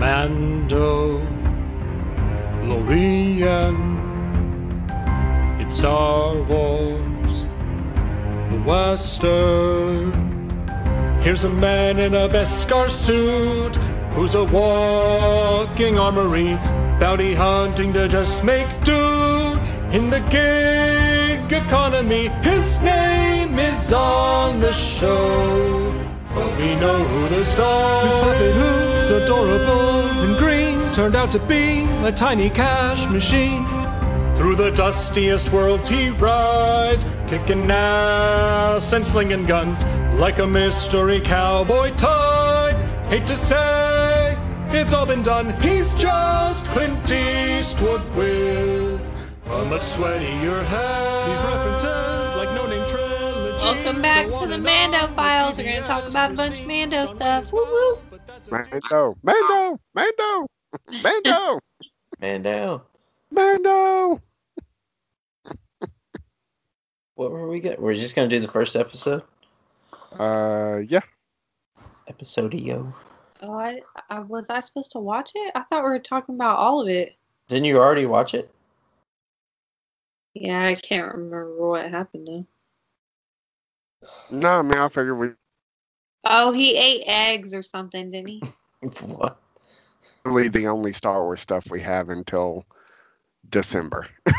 Mando Lorian. It's Star Wars, the Western. Here's a man in a Beskar suit who's a walking armory, bounty hunting to just make do in the gig economy. His name is on the show, but we know who the star. His puppet who's adorable and green turned out to be a tiny cash machine. Through the dustiest worlds he rides, kicking ass and slinging guns like a mystery cowboy type. Hate to say, it's all been done. He's just Clint Eastwood with a much sweatier head. These references Welcome back to the Mando Files. We're gonna talk about a bunch of Mando stuff. Woo woo. but that's a- Mando, Mando, Mando, Mando, Mando. Mando. What were we get? We're just gonna do the first episode. Uh, yeah. Episodio. Oh, I, I was I supposed to watch it? I thought we were talking about all of it. Didn't you already watch it? Yeah, I can't remember what happened though. No, I mean, I figured we Oh, he ate eggs or something, didn't he? what? really the only Star Wars stuff we have until December.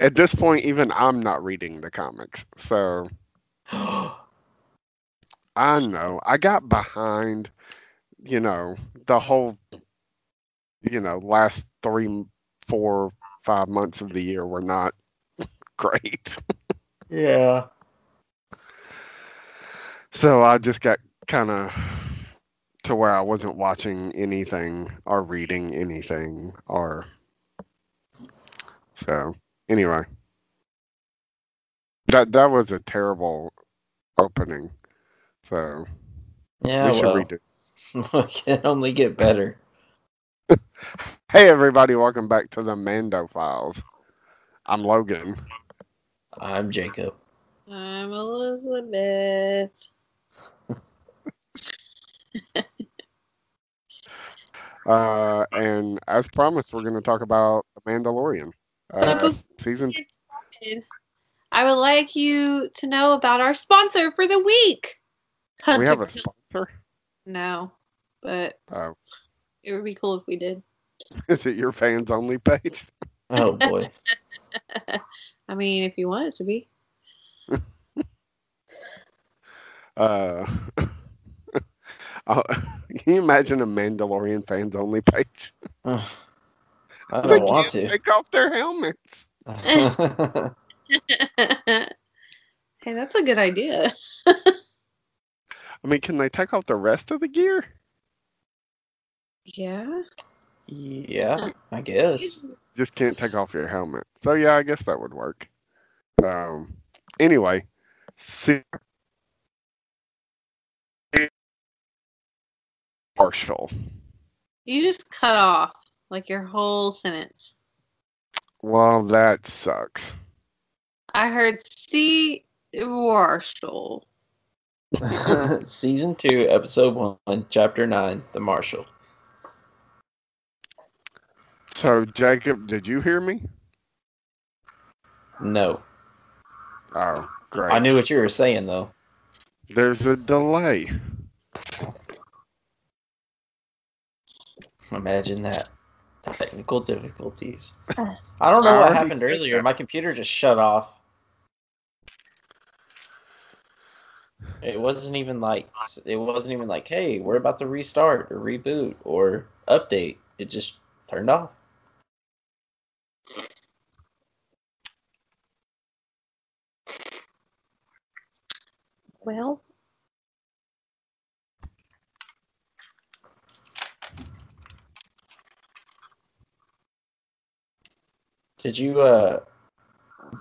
At this point, even I'm not reading the comics, so I know I got behind. You know, the whole, you know, last three, four, five months of the year were not great. Yeah. So I just got kind of to where I wasn't watching anything or reading anything or so anyway. That that was a terrible opening. So Yeah. we should well, read it. it can only get better. Hey everybody, welcome back to the Mando Files. I'm Logan. I'm Jacob. I'm Elizabeth. Uh, and as promised, we're going to talk about The Mandalorian. Uh, season started, I would like you to know about our sponsor for the week. we have a sponsor. No, but Oh, it would be cool if we did. is it your fans only page? Oh boy. I mean, if you want it to be. Uh, can you imagine a Mandalorian fans only page? I They don't want can't to. Take off their helmets. hey, that's a good idea. I mean, can they take off the rest of the gear? Yeah. yeah, I guess. Just can't take off your helmet. So yeah, I guess that would work. Um. Anyway, see. Partial. You just cut off like your whole sentence. Well, that sucks. I heard C. Marshall. Season two, episode one, chapter nine, the Marshal. So, Jacob, did you hear me? No, Oh, great. I knew what you were saying though. There's a delay. Imagine that. Technical difficulties. I don't know I what happened earlier. that. My computer just shut off. It wasn't even like it wasn't even like, hey, we're about to restart or reboot or update. It just turned off. Well, Did you uh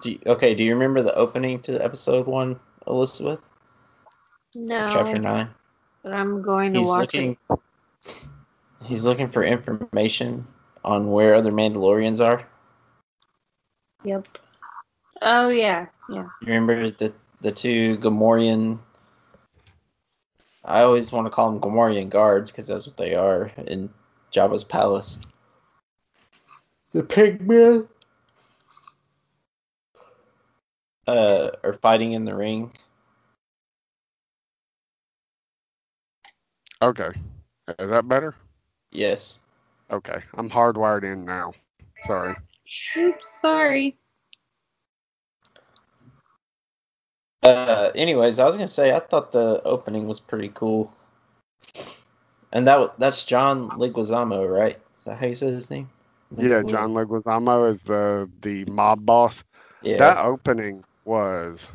do you- okay, do you remember the opening to episode one, Elizabeth? no. Chapter nine? But I'm going to He's watch looking it. he's looking for information on where other Mandalorians are. Yep. Oh yeah, yeah. You remember the the two Gamorrean I always want to call them Gamorrean guards because that's what they are in Jabba's palace. The pigmen uh, are fighting in the ring. Okay. Is that better? Yes. Okay. I'm hardwired in now. Sorry. Oops, sorry. Uh, anyways, I was gonna say I thought the opening was pretty cool, and that that's John Leguizamo, right? Is that how you say his name? Yeah, John Leguizamo is the the mob boss. Yeah, That opening was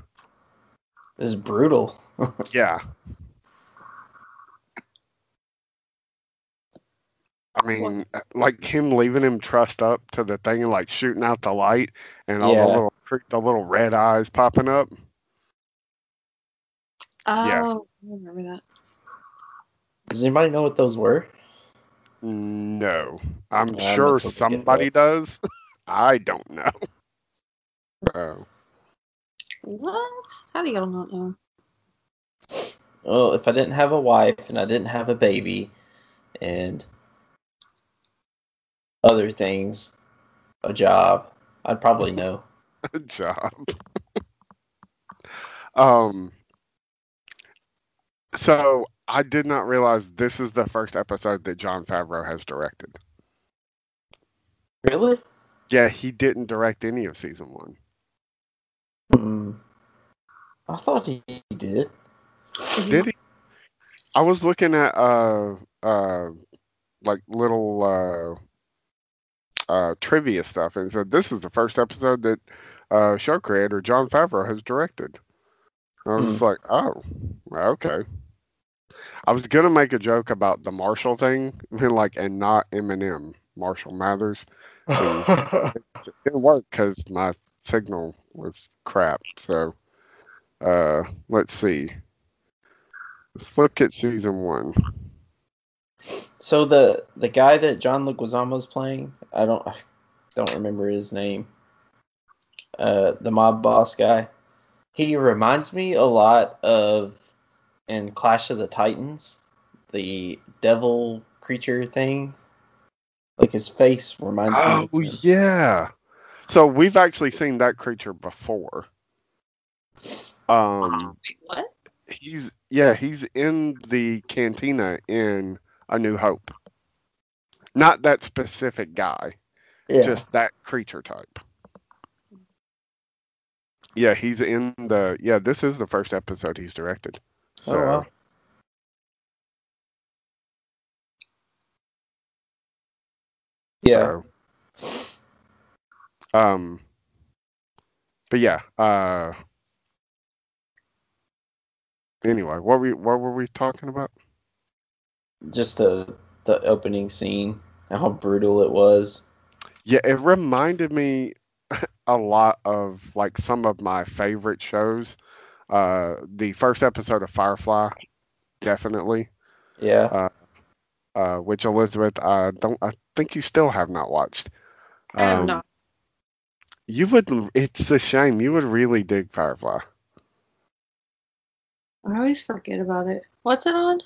this is brutal. yeah. I mean, uh, like him leaving him trussed up to the thing and like shooting out the light and all Yeah. the little the little red eyes popping up. Oh, Yeah. I remember that. Does anybody know what those were? No, I'm I'm sure not gonna somebody does. I don't know. Oh, What? How do y'all not know? Well, if I didn't have a wife and I didn't have a baby, and other things, a job, I'd probably know. good job. um, so I did not realize this is the first episode that Jon Favreau has directed. Really? Yeah, he didn't direct any of season one. Hmm. I thought he did. Did he? I was looking at uh uh like little uh uh trivia stuff and said this is the first episode that uh show creator Jon Favreau has directed. I was just like, oh, okay. I was gonna make a joke about the Marshall thing, and like, and not Eminem, Marshall Mathers. It didn't work because my signal was crap. So, uh, let's see. Let's look at season one. So the the guy that John Leguizamo's playing, I don't I don't remember his name. Uh, the mob boss guy. He reminds me a lot of in Clash of the Titans, the devil creature thing. Like his face reminds me. Oh yeah. So we've actually seen that creature before. Um, what? he's yeah, he's in the cantina in A New Hope. Not that specific guy, Yeah. just that creature type. Yeah, he's in the yeah. This is the first episode he's directed. So oh, wow. Yeah. so, um, but yeah. Uh. Anyway, what we what were we talking about? Just the the opening scene, how brutal it was. Yeah, it reminded me a lot of like some of my favorite shows. Uh, the first episode of Firefly, definitely. Yeah. Uh, which Elizabeth, I don't, I think you still have not watched. I have Um, not. You would. It's a shame. You would really dig Firefly. I always forget about it. What's it on?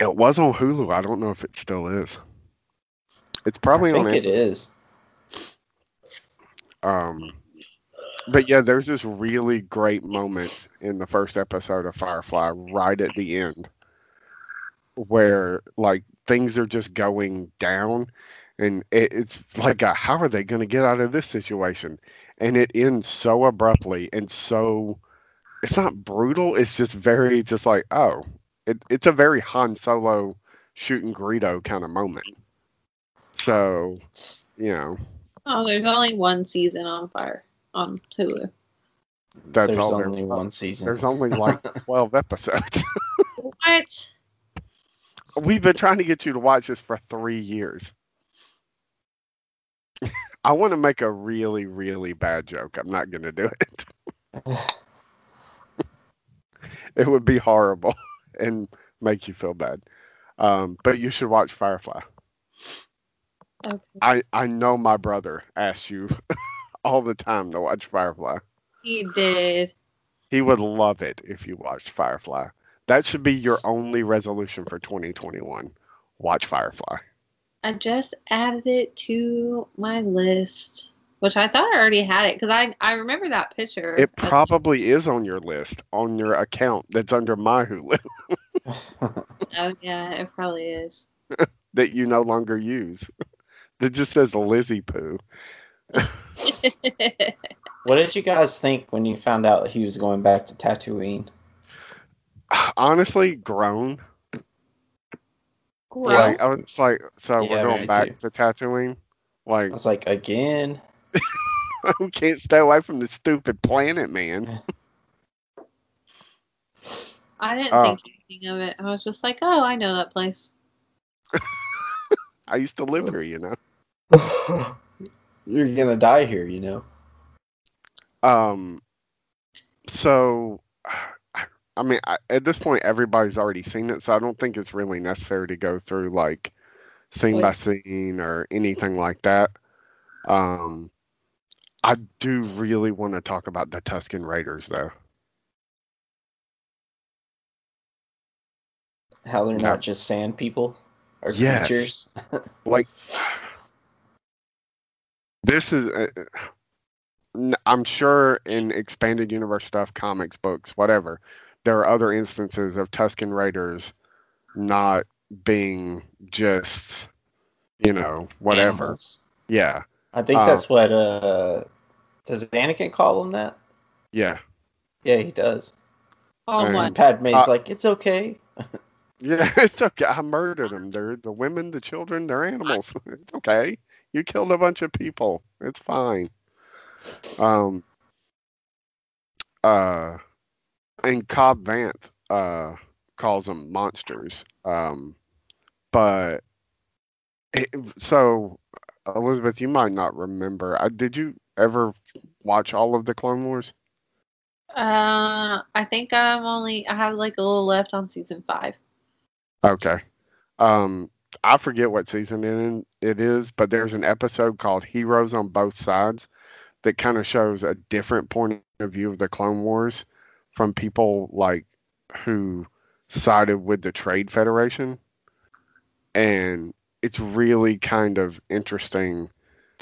It was on Hulu. I don't know if it still is. It's probably I think on it is. Um, but yeah, there's this really great moment in the first episode of Firefly, right at the end, where like things are just going down, and it, it's like, a, how are they going to get out of this situation? And it ends so abruptly and so. It's not brutal. It's just very, just like, oh, it, it's a very Han Solo shooting Greedo kind of moment. So, you know, Oh, there's only one season on fire on Hulu. that's There's all there only one season. There's only like 12 episodes. What? We've been trying to get you to watch this for three years. I want to make a really, really bad joke. I'm not going to do it. It would be horrible and make you feel bad. Um, but you should watch Firefly. Okay. I, I know my brother asks you all the time to watch Firefly. He did. He would love it if you watched Firefly. That should be your only resolution for 2021. Watch Firefly. I just added it to my list, which I thought I already had it because I I remember that picture. It of- probably is on your list on your account that's under my Hulu Oh yeah, it probably is. that you no longer use. that just says Lizzie Poo. what did you guys think when you found out he was going back to Tatooine? Honestly, grown. Well, Like I was like, so Yeah, we're going back too. to Tatooine. Like I was like, again? we can't stay away from the stupid planet, man. I didn't Oh. think anything of it. I was just like, oh, I know that place. I used to live here, you know. You're gonna die here, you know. Um, so, I mean, I, at this point, everybody's already seen it, so I don't think it's really necessary to go through like scene by scene or anything like that. Um, I do really want to talk about the Tusken Raiders, though. How they're not just sand people or Yes. creatures. Like, this is. Uh, n- I'm sure in expanded universe stuff, comics, books, whatever, there are other instances of Tusken Raiders not being just, you know, whatever. Animals. Yeah, I think Uh, that's what uh does Anakin call them that? yeah, Yeah, he does. Oh, Um, what? Padme's Uh, like, it's okay. yeah. It's okay. I murdered them. They're the women, the children, they're animals. It's okay. You killed a bunch of people. It's fine. Um. Uh, and Cobb Vanth uh calls them monsters. Um, but it, so Elizabeth, you might not remember. I, did you ever watch all of the Clone Wars? Uh, I think I'm only. I have like a little left on season five. Okay. Um, I forget what season it, it is, but there's an episode called Heroes on Both Sides that kind of shows a different point of view of the Clone Wars from people like who sided with the Trade Federation. And it's really kind of interesting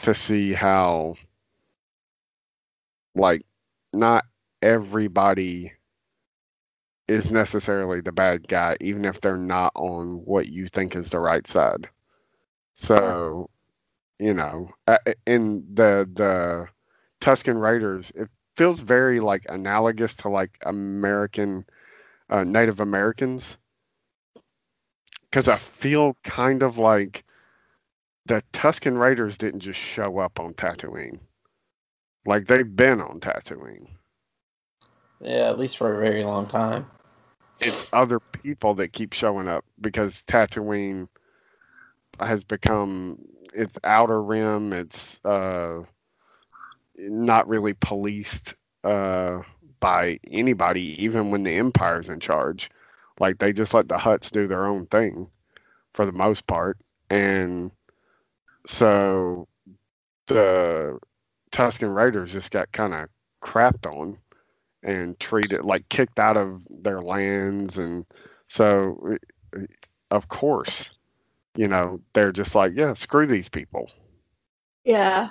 to see how, like, not everybody is necessarily the bad guy, even if they're not on what you think is the right side. So, you know, in the the Tusken Raiders, it feels very like analogous to like American uh, Native Americans, because I feel kind of like the Tusken Raiders didn't just show up on Tatooine, like they've been on Tatooine. Yeah, at least for a very long time. it's other people that keep showing up because Tatooine has become its outer rim. It's uh, not really policed uh, by anybody, even when the Empire's in charge. Like they just let the Hutts do their own thing for the most part, and so the Tusken Raiders just got kind of crapped on and treated like kicked out of their lands. And so uh, of course you know they're just like yeah screw these people. Yeah.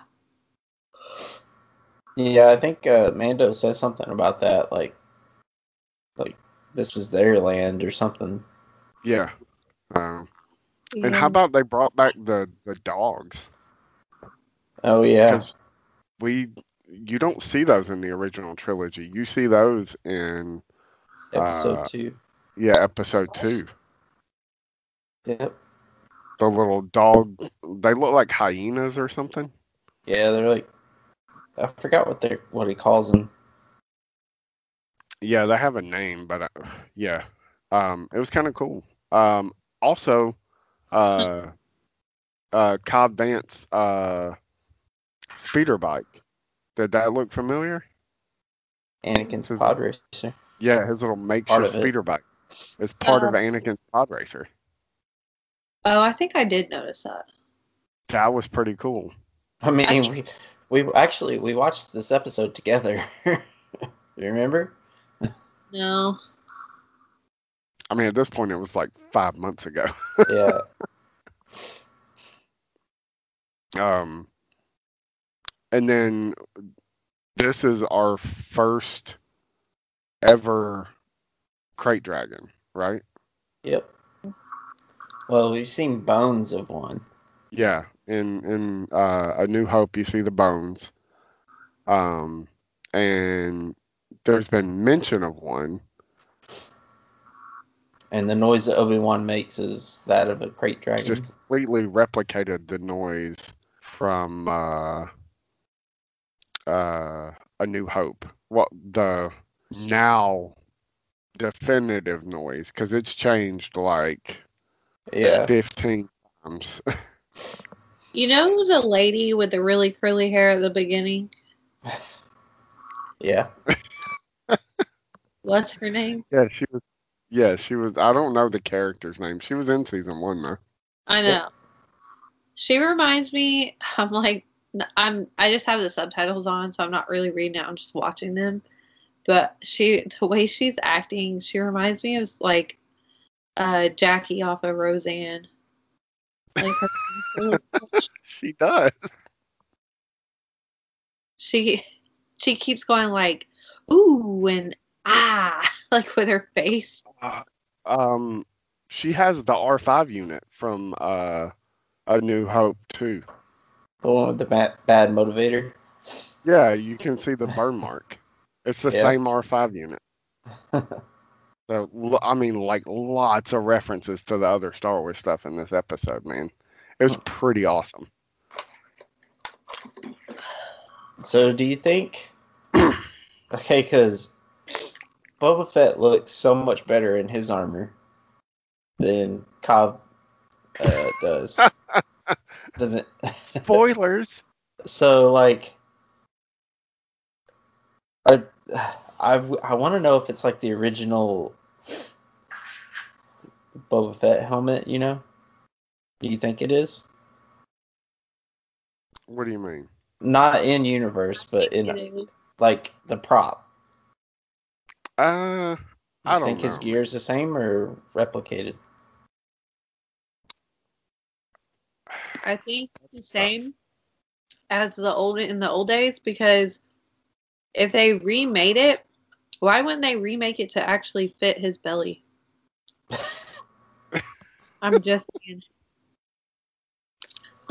Yeah, I think uh, Mando says something about that, like, like this is their land or something. yeah um, and how about they brought back the the dogs Oh yeah, because we you don't see those in the original trilogy you see those in episode uh, two. yeah episode two Yep. the little dog they look like hyenas or something Yeah, they're like, I forgot what they what he calls them. Yeah, they have a name, but uh, yeah, um, it was kind of cool. Um, also, uh, uh, Cobb Vanth, uh, speeder bike. Did that look familiar? Anakin's Says- pod racer. Yeah, his little Part makeshift of it. speeder bike. It's part of Oh. Anakin's pod racer. Oh, I think I did notice that. That was pretty cool. I mean, I we we actually we watched this episode together. you remember? No. I mean, at this point, it was like five months ago. Yeah. Um, and then this is our first ever krayt dragon, right? Yep. Well, we've seen bones of one. Yeah. In in uh, A New Hope, you see the bones. Um, and there's been mention of one. And the noise that Obi Wan makes is that of a krayt dragon. Just completely replicated the noise from uh, uh, A New Hope. What the now definitive noise because it's changed like yeah. 15 times. You know the lady with the really curly hair at the beginning? Yeah. What's her name? yeah, she was. Yeah, she was. I don't know the character's name. She was in season one though. I know. She reminds me. I'm like, I'm. I just have the subtitles on, so I'm not really reading it. I'm just watching them. But she, the way she's acting, she reminds me of like, uh, Jackie off of Roseanne. Like her, She does. she, she keeps going like, ooh and ah, like with her face. Um, she has the R five unit from uh, A New Hope too. The one with the bad, bad motivator. Yeah, you can see the burn mark. It's the Yeah. same R five unit. So l- I mean, like lots of references to the other Star Wars stuff in this episode, man. It was pretty awesome. So, do you think? okay, because Boba Fett looks so much better in his armor than Cobb uh, does. Doesn't Spoilers. so like I I, I want to know if it's like the original Boba Fett helmet, you know? Do you think it is? what do you mean? Not in universe, but in like the prop. Uh, You I don't think his gear is the same or replicated? I think the same as the old in the old days because if they remade it, why wouldn't they remake it to actually fit his belly? I'm just saying.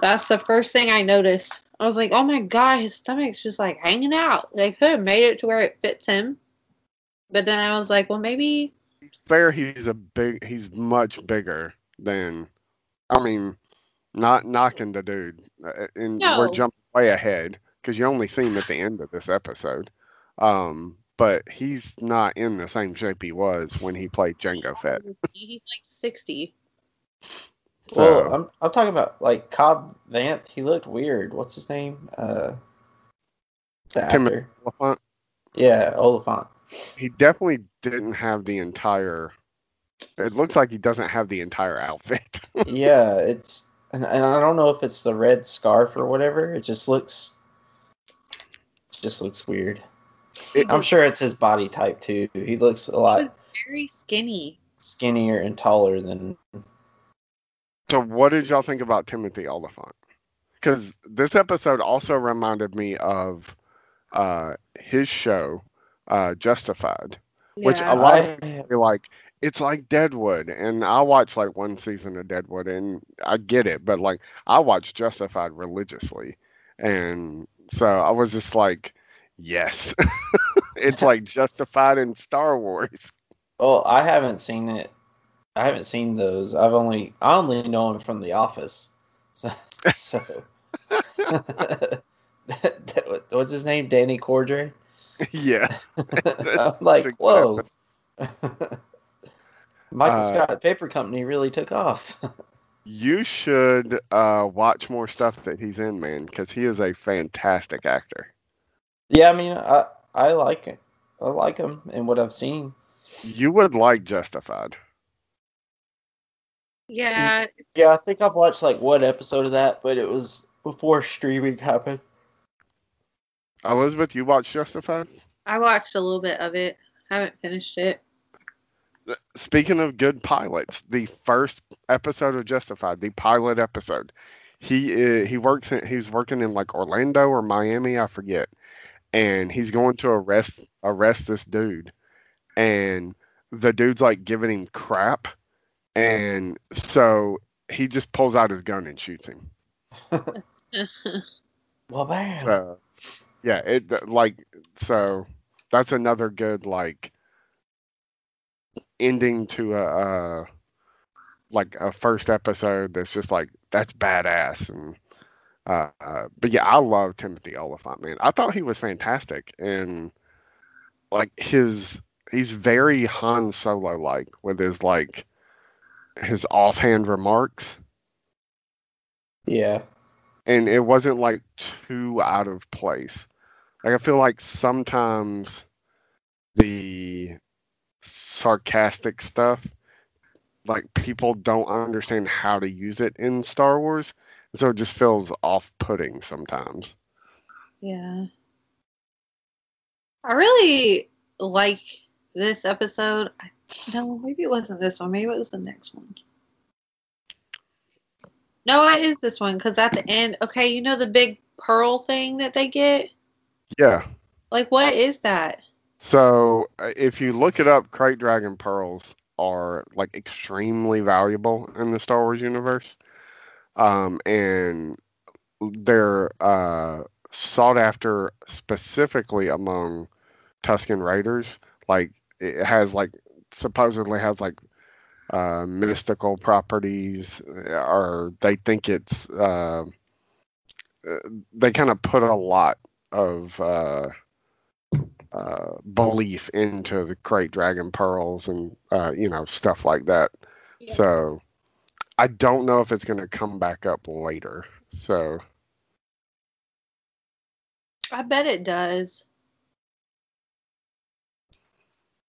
That's the first thing I noticed. I was like, oh my god, his stomach's just like hanging out. They could have made it to where it fits him. But then I was like, well, maybe Fair, he's a big. He's much bigger than. I mean, not knocking the dude, uh, and we're jumping way ahead because you only see him at the end of this episode. Um, but he's not in the same shape he was when he played Jango Fett. he's like 60. So well, I'm I'm talking about like Cobb Vanth. He looked weird. What's his name? Uh, the Timothy actor. Olyphant, Yeah, Olyphant. He definitely didn't have the entire. It looks like he doesn't have the entire outfit. yeah, it's and, and I don't know if it's the red scarf or whatever. It just looks it just looks weird. It- I'm sure it's his body type too. He looks a lot Very skinny. skinnier and taller than So, what did y'all think about Timothy Olyphant? Because this episode also reminded me of uh, his show, uh, Justified, which a lot of I, people like it's like Deadwood, and I watched like one season of Deadwood, and I get it, but like I watched Justified religiously, and so I was just like, yes, it's like Justified in Star Wars. well, I haven't seen it. I haven't seen those. I've only I only know him from The Office. So, so. what's his name? Danny Cordray. yeah, I'm like, such whoa. Michael Uh, Scott Paper Company really took off. You should uh, watch more stuff that he's in, man, because he is a fantastic actor. yeah, I mean, I I like it. I like him and what I've seen. You would like Justified. Yeah, Yeah, I think I've watched like one episode of that, but it was before streaming happened. Elizabeth, you watched Justified? I watched a little bit of it. Haven't finished it. Speaking of good pilots, the first episode of Justified, the pilot episode, he uh, he works in, he's working in like Orlando or Miami, I forget, and he's going to arrest arrest this dude, and the dude's like giving him crap, and so he just pulls out his gun and shoots him. Well, bam. So yeah, it like so that's another good like ending to a, uh like a first episode that's just like that's badass and uh, uh but yeah i love timothy olyphant man i thought he was fantastic and like his he's very han solo like with his like his offhand remarks yeah. and it wasn't like too out of place. Like I feel like sometimes the sarcastic stuff, like people don't understand how to use it in Star Wars, so it just feels off-putting sometimes. Yeah. I really like this episode. I, no, maybe it wasn't this one. Maybe it was the next one. No, it is this one because at the end, okay, you know the big pearl thing that they get? Yeah. Like, what is that? So uh, if you look it up, Krayt Dragon pearls are like extremely valuable in the Star Wars universe, um, and they're uh, sought after specifically among Tusken Raiders. Like it has like supposedly has like uh, mystical properties, or they think it's uh, uh, they kind of put a lot of uh, uh, belief into the Krayt Dragon pearls and uh, you know stuff like that. Yeah. So I don't know if it's going to come back up later. So I bet it does.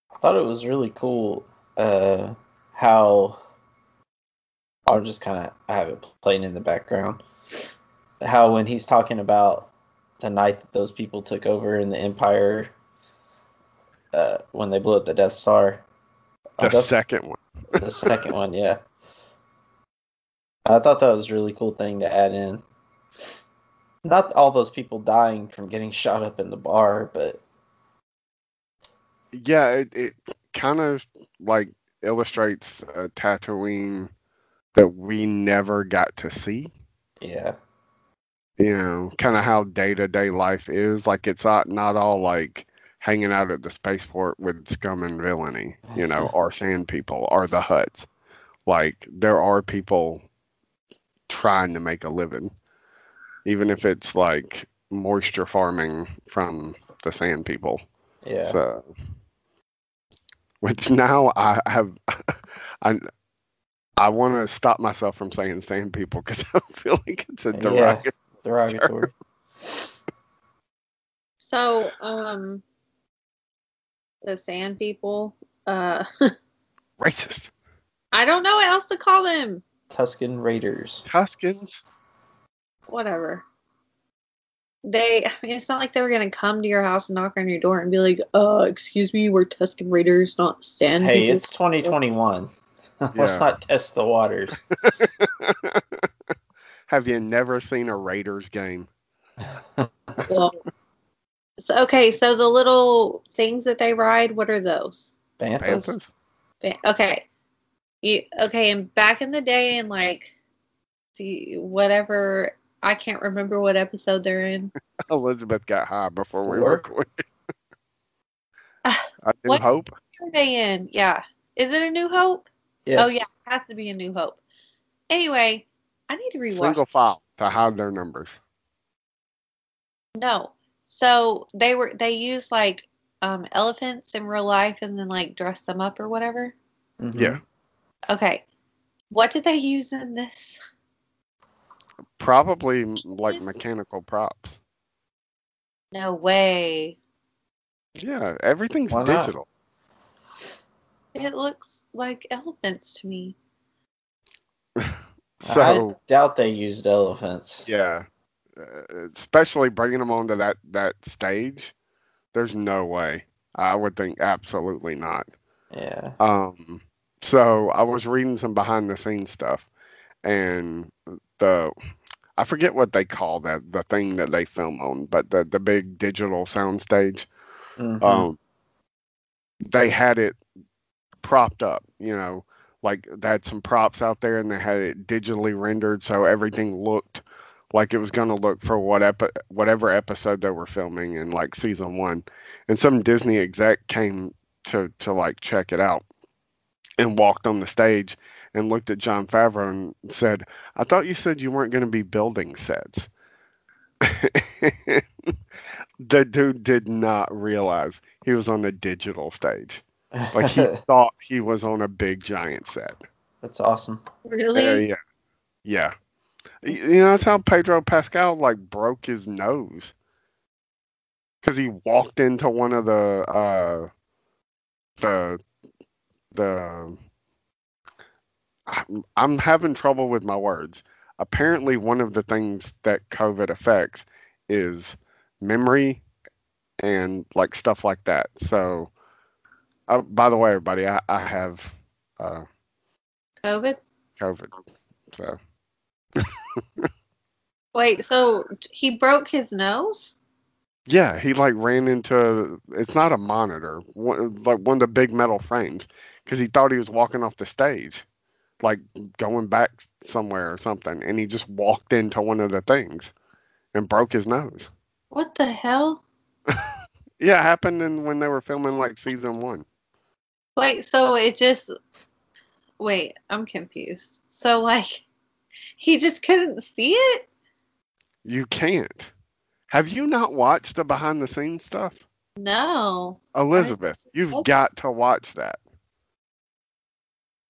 I thought it was really cool uh, how I'll just kind of I have it playing in the background. How when he's talking about the night that those people took over in the Empire, uh, when they blew up the Death Star, the thought- second one, the second one, yeah. I thought that was a really cool thing to add in. Not all those people dying from getting shot up in the bar, but yeah, it, it kind of like illustrates a Tatooine that we never got to see. yeah, you know, kind of how day to day life is. Like it's not not all like hanging out at the spaceport with scum and villainy, you know, mm-hmm. or sand people or the Hutts. Like there are people trying to make a living, even if it's like moisture farming from the sand people. yeah. So, which now I have, I I want to stop myself from saying sand people because I feel like it's a Yeah. Derogatory. Derogatory. So, um, the sand people, uh, Racist. I don't know what else to call them. Tusken Raiders. Tuskens. Whatever. They, I mean, it's not like they were gonna come to your house and knock on your door and be like, "Uh, excuse me, we're Tusken Raiders, not sand Hey, people." it's 2021. Let's not test the waters. Have you never seen a Raiders game? Well, so okay, so the little things that they ride, what are those? Banthas? Panthers? Okay, you okay? And back in the day, and like, see whatever. I can't remember what episode they're in. Elizabeth got high before we Four? recorded. Ah, I do what- hope. Who are they in? Yeah, is it a New Hope? Yes. Oh yeah, it has to be a New Hope. Anyway, I need to rewatch. Single file to hide their numbers. No. So they were they used like um elephants in real life and then like dress them up or whatever. Mhm. Yeah. Okay. What did they use in this? Probably like mechanical props. No way. Yeah, everything's Why not? digital. It looks like elephants to me. So I doubt they used elephants. yeah, uh, especially bringing them onto that that stage. There's no way. I would think absolutely not. Yeah. Um, so I was reading some behind the scenes stuff, and the I forget what they call that the thing that they film on, but the the big digital soundstage. Mhm. Um, they had it propped up, you know, like they had some props out there, and they had it digitally rendered, so everything looked like it was going to look for what epi- whatever episode they were filming in like season one. And some Disney exec came to to like check it out and walked on the stage and looked at Jon Favreau and said, "I thought you said you weren't going to be building sets." the dude did not realize he was on a digital stage. Like he thought he was on a big giant set. That's awesome. Really? Uh, yeah, yeah. You know that's how Pedro Pascal like broke his nose because he walked into one of the uh the the. I'm- I'm having trouble with my words. Apparently, one of the things that COVID affects is memory and like stuff like that. So, uh, by the way, everybody, I, I have uh, COVID? COVID. So, Wait, so he broke his nose? yeah, he like ran into it's not a monitor, one, like one of the big metal frames, because he thought he was walking off the stage, like going back somewhere or something, and he just walked into one of the things and broke his nose. What the hell? Yeah, it happened in, when they were filming like season one. Wait, so it just. Wait, I'm confused. So, like, he just couldn't see it? You can't. Have you not watched the behind the scenes stuff? No. Elizabeth, you've got to watch that.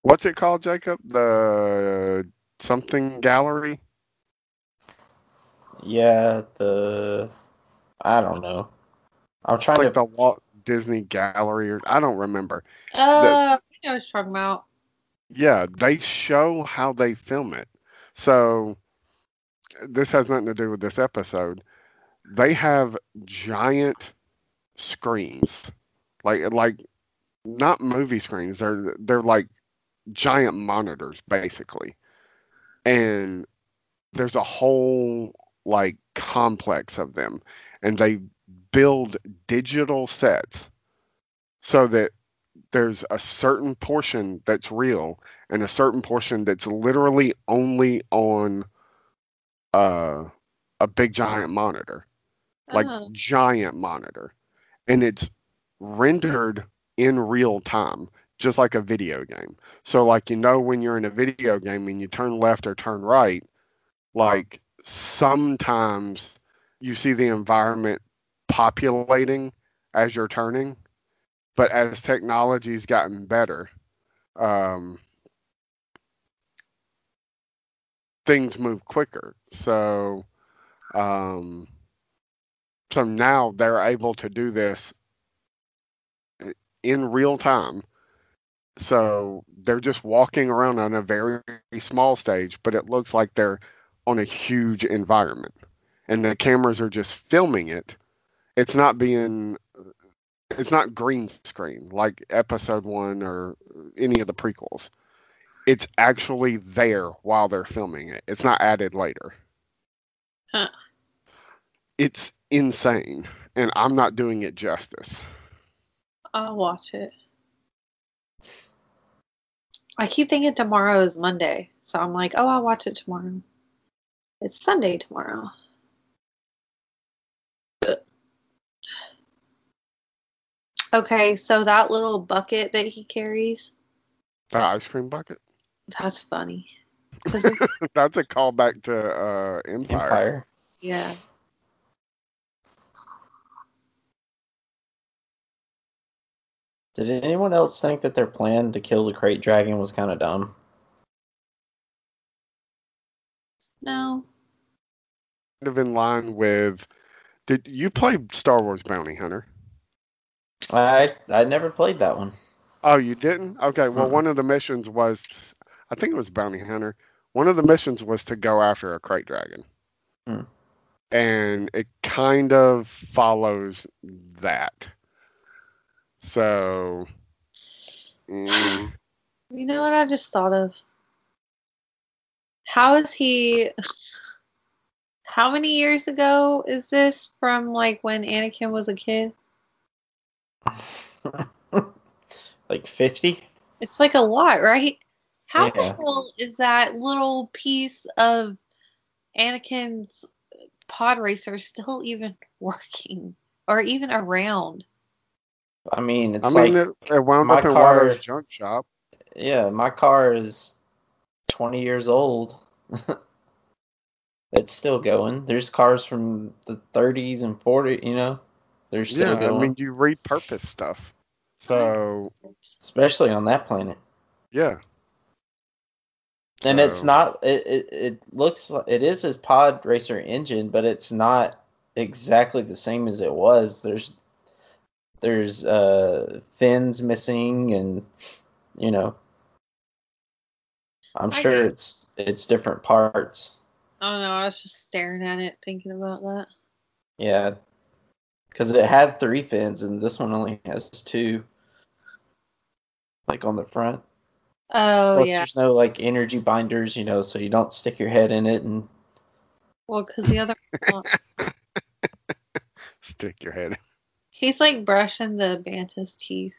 What's it called, Jacob? The something gallery? Yeah, the I don't know. I'm trying It's like to the Walt Disney Gallery, or I don't remember. Uh, I know what you're talking about. Yeah, they show how they film it. So this has nothing to do with this episode. They have giant screens, like like not movie screens. They're they're like giant monitors, basically. And there's a whole like complex of them, and they build digital sets so that there's a certain portion that's real and a certain portion that's literally only on uh, a big giant monitor, like Oh. giant monitor, and it's rendered in real time, just like a video game. So, like you know, when you're in a video game and you turn left or turn right, like sometimes you see the environment populating as you're turning but as technology's gotten better, um, things move quicker. So, um, so now they're able to do this in real time. So they're just walking around on a very small stage, but it looks like they're on a huge environment, and the cameras are just filming it. It's not being it's not green screen like episode one or any of the prequels. It's actually there while they're filming it. It's not added later. Huh. It's insane, and I'm not doing it justice. I'll watch it. I keep thinking tomorrow is Monday, so I'm like, oh, I'll watch it tomorrow. It's Sunday tomorrow. Okay, so that little bucket that he carries, The ice cream bucket. that's funny. That's a callback to uh, Empire. Empire. yeah. Did anyone else think that their plan to kill the krayt dragon was kind of dumb? No. Kind of in line with. Did you play Star Wars Bounty Hunter? I I never played that one. Oh, you didn't? Okay. Well, one of the missions was, I think it was Bounty Hunter. One of the missions was to go after a krayt dragon. Hmm. And it kind of follows that. So, mm, You know what I just thought of? How is he? How many years ago is this from? Like when Anakin was a kid? like 50? It's like a lot, right? How the hell is that little piece of Anakin's pod racer still even working or even around? I mean, it's I mean, like, it, it wound my up in car- Watto's junk shop. yeah, my car is 20 years old. it's still going. There's cars from the 30s and 40s, you know? They're still Yeah, I mean, you repurpose stuff. So, especially on that planet. yeah. And it's not it, it it looks it is his pod racer engine, but it's not exactly the same as it was. There's there's uh fins missing and you know I'm I sure get- it's it's different parts. I don't know. I was just staring at it, thinking about that. Yeah. Cuz it had 3 fins and this one only has 2 like on the front. Oh Plus yeah. there's no like energy binders, you know, so you don't stick your head in it and Well, because the other Stick your head. he's like brushing the Bantha's teeth.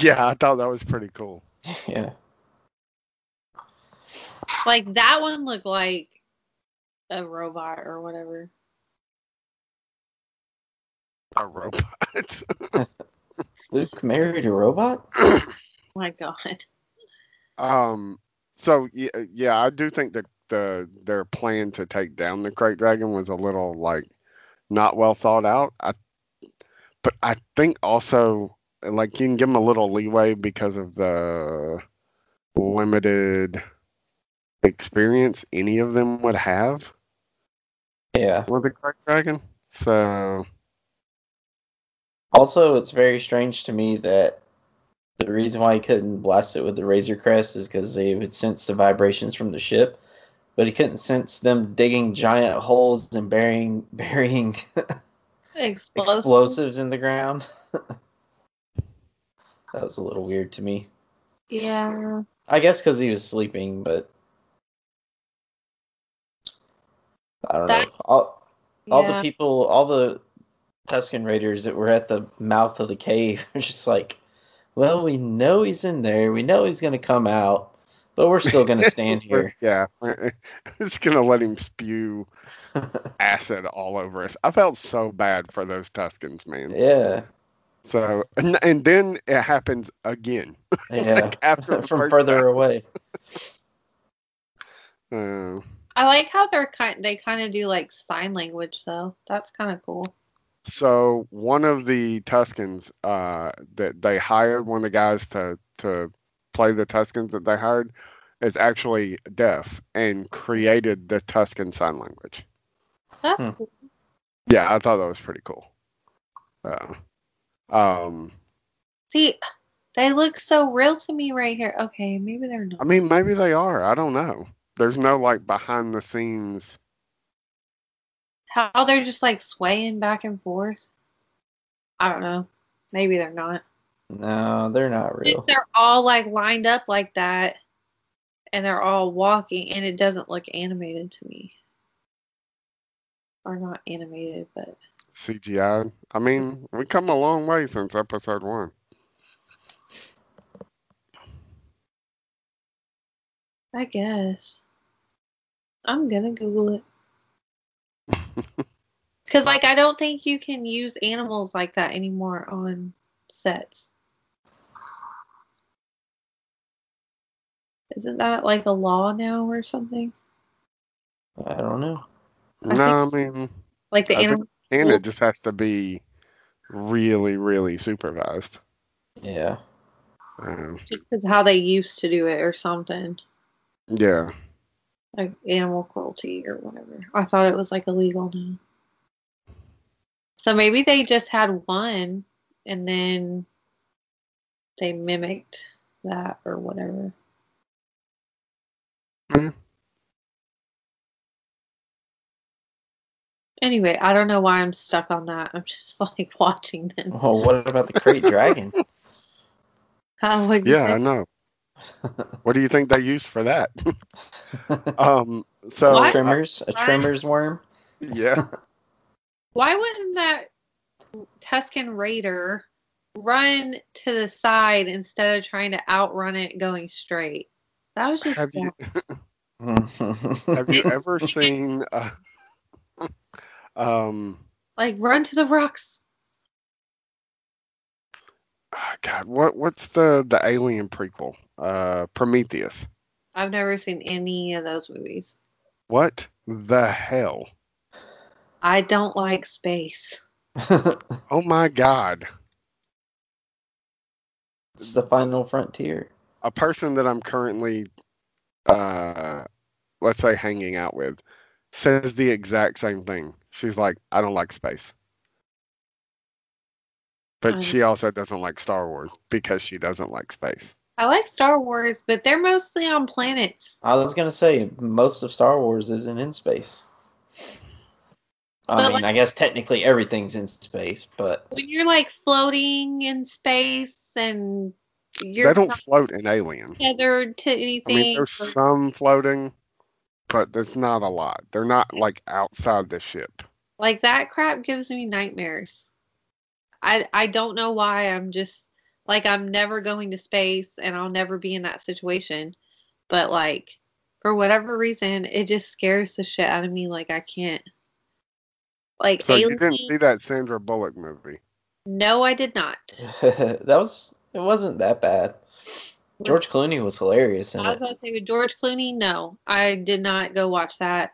Yeah, I thought that was pretty cool. yeah. Like that one looked like a robot or whatever. A robot. Luke married a robot? my God. um. So yeah, yeah, I do think that the their plan to take down the krayt dragon was a little like not well thought out. I, but I think also like you can give them a little leeway because of the limited experience any of them would have Yeah. with the krayt dragon. So Also, it's very strange to me that the reason why he couldn't blast it with the Razor Crest is because they would sense the vibrations from the ship, but he couldn't sense them digging giant holes and burying burying Explosive. explosives in the ground. that was a little weird to me. Yeah. I guess because he was sleeping, but I don't That- know. All, all yeah. the people, all the Tusken Raiders that were at the mouth of the cave are just like, well, we know he's in there. We know he's going to come out, but we're still going to stand here. Yeah, it's gonna let him spew acid all over us. I felt so bad for those Tuskens, man. yeah. So and, and then it happens again Yeah. like after From further time. away. Uh, I like how they're kind. They kind of do like sign language though. That's kind of cool. So one of the Tuskens uh, that they hired, one of the guys to to play the Tuskens that they hired, is actually deaf and created the Tusken sign language. That's Hmm. Yeah, I thought that was pretty cool. Uh, um, See, they look so real to me right here. Okay, maybe they're not. I mean, maybe they are. I don't know. There's no like behind the scenes. How they're just like swaying back and forth. I don't know. Maybe they're not. No, they're not If real. they're all like lined up like that, and they're all walking, and it doesn't look animated to me. Or not animated, but CGI. I mean, we come a long way since episode one. I guess. I'm gonna Google it. Because, like, I don't think you can use animals like that anymore on sets. Isn't that like a law now or something? I don't know. I no, I mean, Like the I animal. and it just has to be really, really supervised. Yeah. Um, Because how they used to do it or something. yeah, Like animal cruelty or whatever. I thought it was like illegal now. So maybe they just had one and then they mimicked that or whatever. Hmm. Anyway, I don't know why I'm stuck on that. I'm just like watching them. Well, what about the Krayt Dragon? How would Yeah, I know. What do you think they used for that? um, so What? trimmers, a Right. trimmers worm. yeah, Why wouldn't that Tusken Raider run to the side instead of trying to outrun it going straight? That was just have you have you ever seen? Uh, um, like run to the rocks. Ah, God, what what's the the alien prequel? Uh, Prometheus. I've never seen any of those movies. What the hell? I don't like space. Oh my God! it's the final frontier. A person that I'm currently, uh, let's say, hanging out with, says the exact same thing. She's like, I don't like space. But I- she also doesn't like Star Wars because she doesn't like space. I like Star Wars, but they're mostly on planets. I was gonna say most of Star Wars isn't in space. I But, mean, like- I guess technically everything's in space, but When you're like floating in space and you're they don't float in Alien. tethered to anything. I anything, mean, there's or- some floating, but there's not a lot. They're not like outside the ship. like that crap gives me nightmares. I I don't know why. I'm just like I'm never going to space and I'll never be in that situation. But like for whatever reason, it just scares the shit out of me. Like I can't. Like So you didn't see that Sandra Bullock movie? No, I did not. that was it wasn't that bad. George Clooney was hilarious in I was it. about to say with George Clooney. No, I did not go watch that.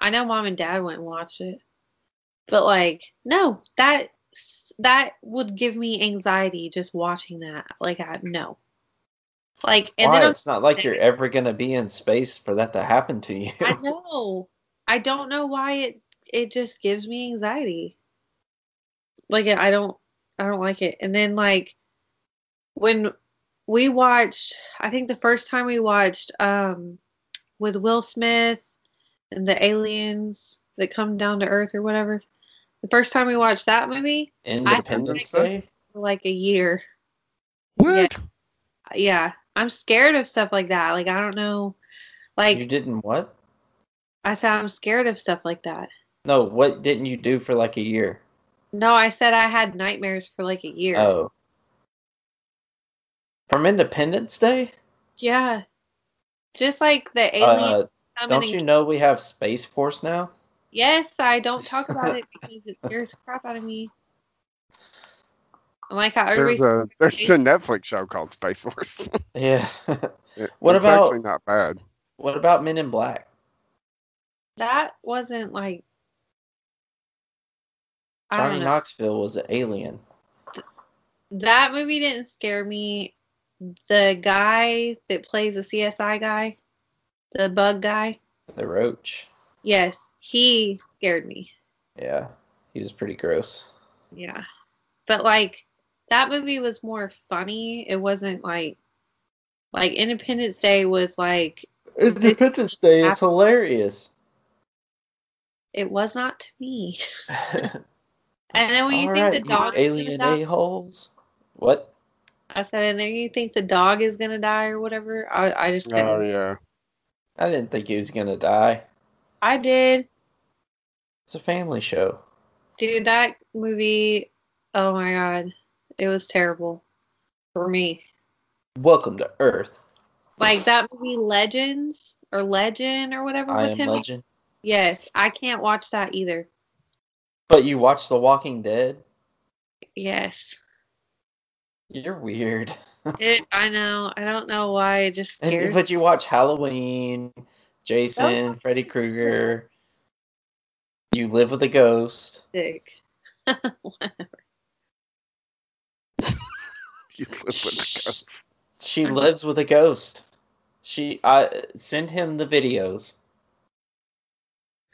I know mom and dad went and watched it, but like, no, that that would give me anxiety just watching that. Like, I no, like, and Why? then It's not like you're ever gonna be in space for that to happen to you. I know, I don't know why it it just gives me anxiety. Like, I don't, I don't like it. And then like when we watched, I think the first time we watched um with Will Smith and the aliens that come down to Earth or whatever. The first time we watched that movie, Independence I- Day. for like a year. What? Yeah, I'm scared of stuff like that. Like I don't know. Like you didn't what? I said, I'm scared of stuff like that. No, what didn't you do for like a year? No, I said I had nightmares for like a year. Oh. From Independence Day? Yeah. Just like the alien Uh, don't you know we have Space Force now? Yes, I don't talk about it because it scares the crap out of me. And Like how There's a there's a Netflix show called Space Force. Yeah. It- What it's about- actually not bad. what about Men in Black? that wasn't like I Johnny don't know. Knoxville was an alien. That movie didn't scare me. The guy that plays the CSI guy, the bug guy, The Roach. yes, he scared me. Yeah. He was pretty gross. Yeah. But like that movie was more funny. It wasn't like like Independence Day was like Independence Day is hilarious. it was not to me. And then when you All think right, the dog is alien gonna die, a-holes. What? I said, and then you think the dog is gonna die or whatever. I I just oh, couldn't. Oh yeah. I didn't think he was gonna die. I did, It's a family show. dude. That movie. Oh my god, it was terrible for me. Welcome to Earth. Like that movie Legends or Legend or whatever I with him. Legend. Yes, I can't watch that either. But you watch The Walking Dead? Yes, You're weird. it, I know. I don't know why it just And, but you watch Halloween, Jason, oh. Freddy Krueger. You live with a ghost. me. You live with the ghost. She lives with a ghost. She I send him the videos.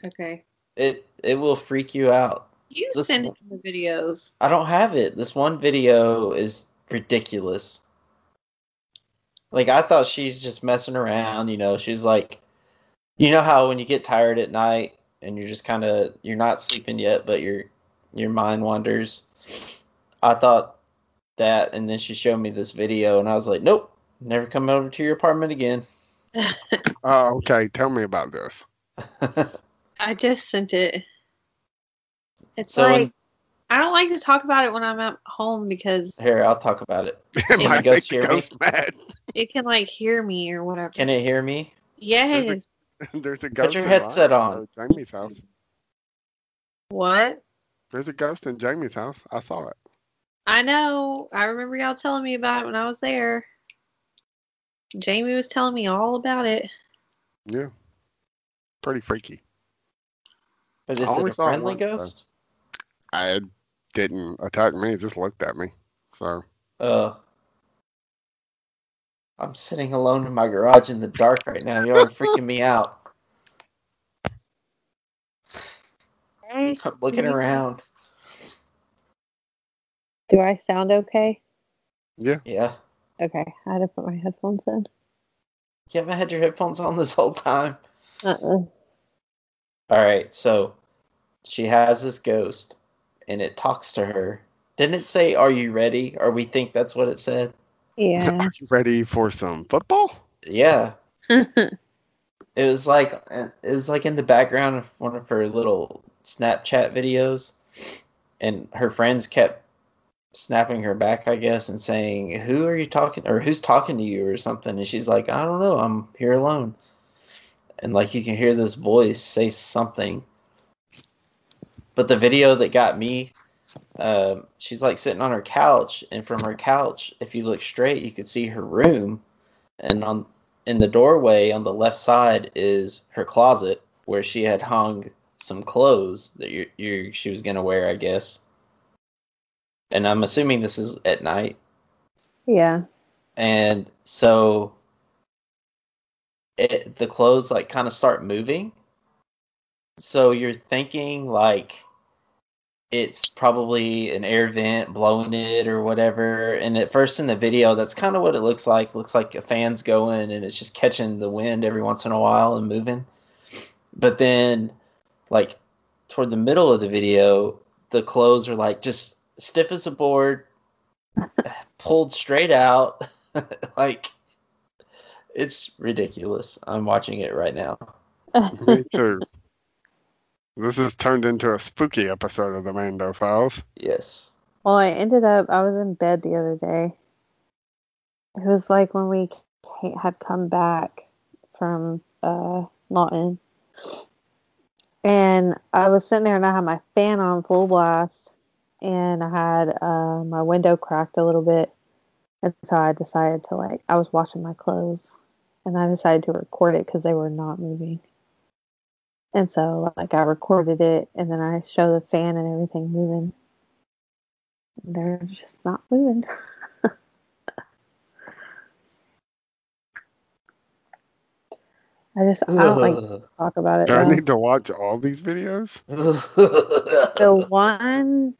okay, It it will freak you out. you This send one- him the videos. I don't have it. This one video is ridiculous. Like I thought she's just messing around, you know, she's like you know how when you get tired at night and you're just kind of you're not sleeping yet, but your your mind wanders. I thought that, and then she showed me this video, and I was like, nope, never come over to your apartment again. Oh, okay. Tell me about this. I just sent it. It's So like when- I don't like to talk about it when I'm at home because Here, I'll talk about it. It Yeah, might ghost make hear me? it can like hear me or whatever. Can it hear me? yes. There's a ghost. your in headset on. uh, Jamie's house. What? There's a ghost in Jamie's house. I saw it. I know. I remember y'all telling me about it when I was there. Jamie was telling me all about it. Yeah. Pretty freaky. But is I it a saw it friendly once, though. ghost? I didn't attack me. It just looked at me. So Uh, I'm sitting alone in my garage in the dark right now. Y'all are freaking me out. I'm looking around. Do I sound okay? yeah. Yeah. Okay. I had to put my headphones in. You haven't had your headphones on this whole time. Uh-uh. All right, so she has this ghost, and it talks to her. Didn't it say, "Are you ready?" Or we think that's what it said. Yeah. Are you ready for some football? Yeah, it was like it was like in the background of one of her little Snapchat videos, and her friends kept snapping her back, I guess, and saying, "Who are you talking?" or "Who's talking to you?" or something. And she's like, "I don't know. I'm here alone." And like you can hear this voice say something. But the video that got me, um, she's like sitting on her couch, and from her couch, if you look straight, you could see her room, and on in the doorway on the left side is her closet where she had hung some clothes that you you she was gonna wear, I guess. And I'm assuming this is at night. yeah. And so it the clothes like kind of start moving. So you're thinking like it's probably an air vent blowing it or whatever. And at first in the video, that's kind of what it looks like. looks like a fan's going and it's just catching the wind every once in a while and moving. But then, like toward the middle of the video, the clothes are like just stiff as a board, pulled straight out. like it's ridiculous. I'm watching it right now. Me too. This has turned into a spooky episode of the Mando Files. Yes. Well, I ended up, I was in bed the other day. It was like when we ca- had come back from uh, Lawton. And I was sitting there and I had my fan on full blast. And I had uh, my window cracked a little bit. And so I decided to, like, I was washing my clothes. And I decided to record it because they were not moving. And so, like, I recorded it and then I show the fan and everything moving they're just not moving. I just I don't like to talk about it. Do I need to watch all these videos? The one,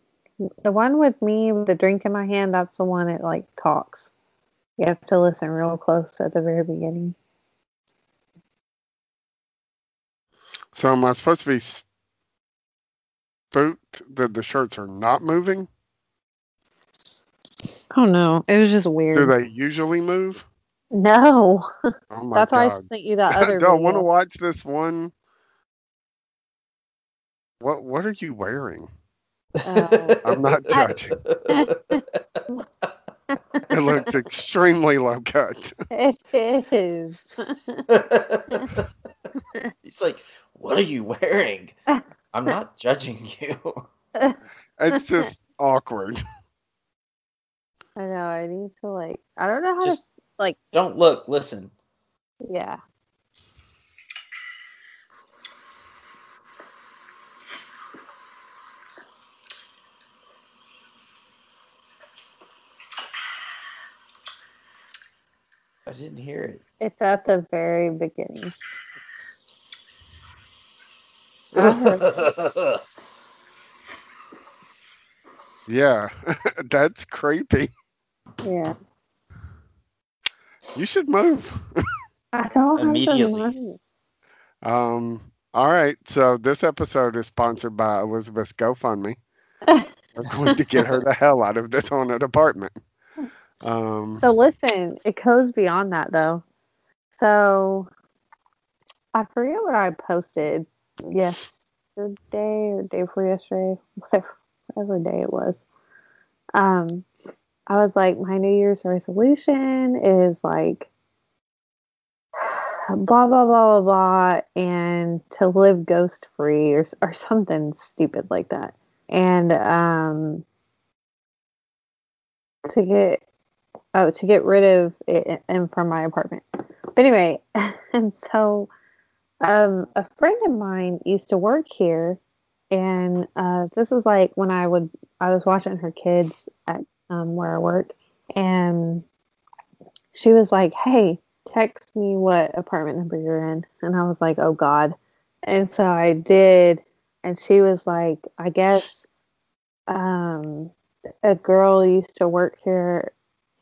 the one with me with the drink in my hand, that's the one that like talks. You have to listen real close at the very beginning. So am I supposed to be spooked that the shirts are not moving? Oh no, it was just weird. Do they usually move? No, Oh my that's why I god. sent you that other. don't want to watch this one. What what are you wearing? Oh. I'm not judging. It looks extremely low cut. It is. He's like, "What are you wearing?" I'm not judging you. It's just awkward. I know. I need to like. I don't know how Just to like. don't look. Listen. Yeah. I didn't hear it. It's at the very beginning. Yeah, that's creepy. Yeah. You should move. I don't have the Immediately. money. Um, All right. So this episode is sponsored by Elizabeth's GoFundMe. We're going to get her the hell out of this haunted apartment. Um, So listen, it goes beyond that though. So I forget what I posted yesterday or day before yesterday, whatever, whatever day it was. Um, I was like, my New Year's resolution is like blah blah blah blah blah, and to live ghost free or or something stupid like that, and um, to get oh to get rid of it and from my apartment. But anyway, and so um, a friend of mine used to work here, and uh, this was like when I would I was watching her kids at um, where I work, and she was like, "Hey, text me what apartment number you're in," and I was like, "Oh God," and so I did, and she was like, "I guess." Um, a girl used to work here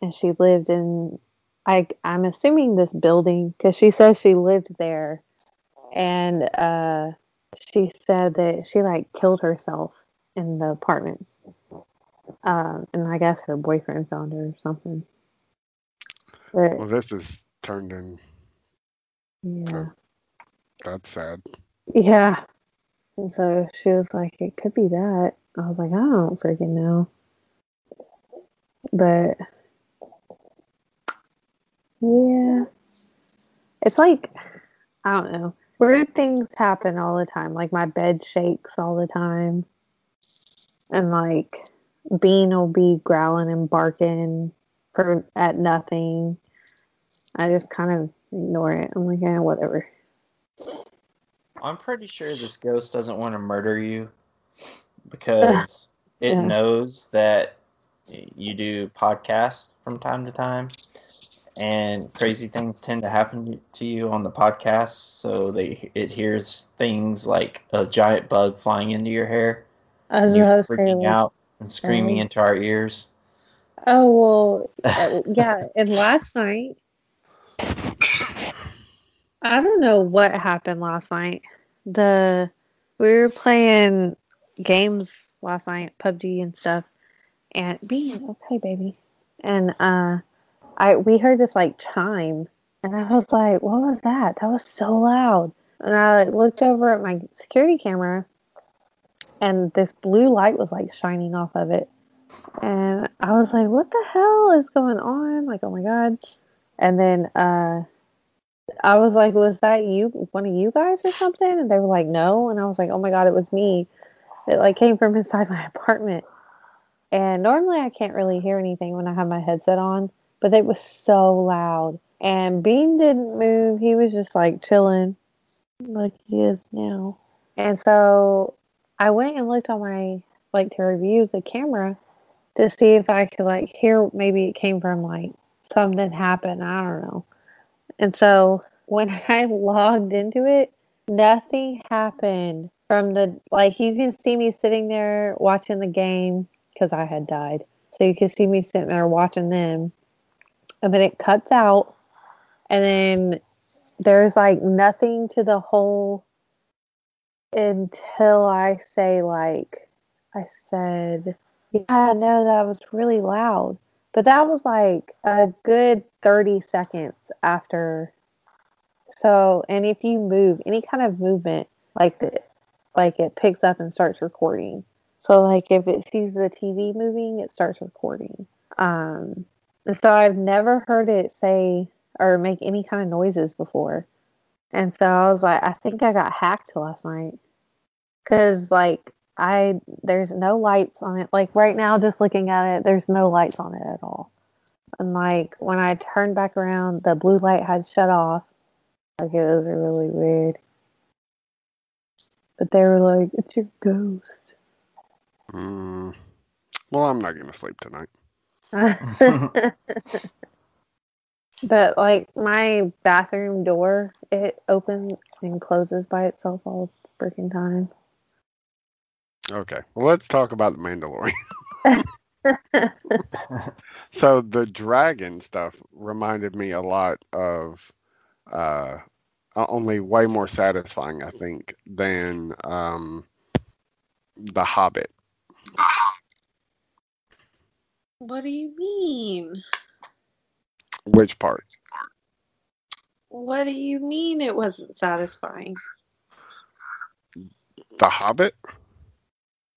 and she lived in I I'm assuming this building because she says she lived there and uh she said that she like killed herself in the apartments um and I guess her boyfriend found her or something. But well, this is turned in. yeah. That's sad. yeah. And so she was like it could be that. I was like I don't freaking know. But yeah. It's like i don't know weird things happen all the time like my bed shakes all the time. And like bean will be growling and barking for at nothing. I just kind of ignore it. I'm like yeah whatever. I'm pretty sure this ghost doesn't want to murder you because it Yeah. knows that you do podcasts from time to time, and crazy things tend to happen to you on the podcast. So they it hears things like a giant bug flying into your hair, and you freaking like, out and screaming Oh. into our ears. oh well uh, yeah and last night I don't know what happened last night. The we were playing games last night, PUBG and stuff, and being okay, baby. And uh, I we heard this like chime, and I was like, "What was that? That was so loud." And I like, looked over at my security camera, and this blue light was like shining off of it, and I was like, "What the hell is going on?" Like, oh my god! And then uh. I was like, was that you, one of you guys or something? And they were like, no. And I was like, oh my God, it was me. It like came from inside my apartment. And normally I can't really hear anything when I have my headset on, but it was so loud. And Bean didn't move. He was just like chilling like he is now. And so I went and looked on my, like to review the camera to see if I could like hear maybe it came from like something happened. I don't know. And so when I logged into it, nothing happened from the like you can see me sitting there watching the game because I had died. So you can see me sitting there watching them. And then it cuts out and then there's like nothing to the whole until I say like I said, Yeah, no, that was really loud. But that was like a good 30 seconds after. So, and if you move any kind of movement, like the, like it picks up and starts recording. So, like if it sees the TV moving, it starts recording. Um, so I've never heard it say or make any kind of noises before. And so I was like, I think I got hacked last night. Cause like I there's no lights on it. Like right now, just looking at it, there's no lights on it at all. And like when I turned back around, the blue light had shut off. Like it was really weird. But they were like, "It's your ghost." Mm. Well, I'm not gonna sleep tonight. but like my bathroom door, it opens and closes by itself all the freaking time. Okay. Well, let's talk about the Mandalorian. so the dragon stuff reminded me a lot of uh uh, only way more satisfying, I think, than um, The Hobbit. What do you mean? Which part? What do you mean it wasn't satisfying? The Hobbit?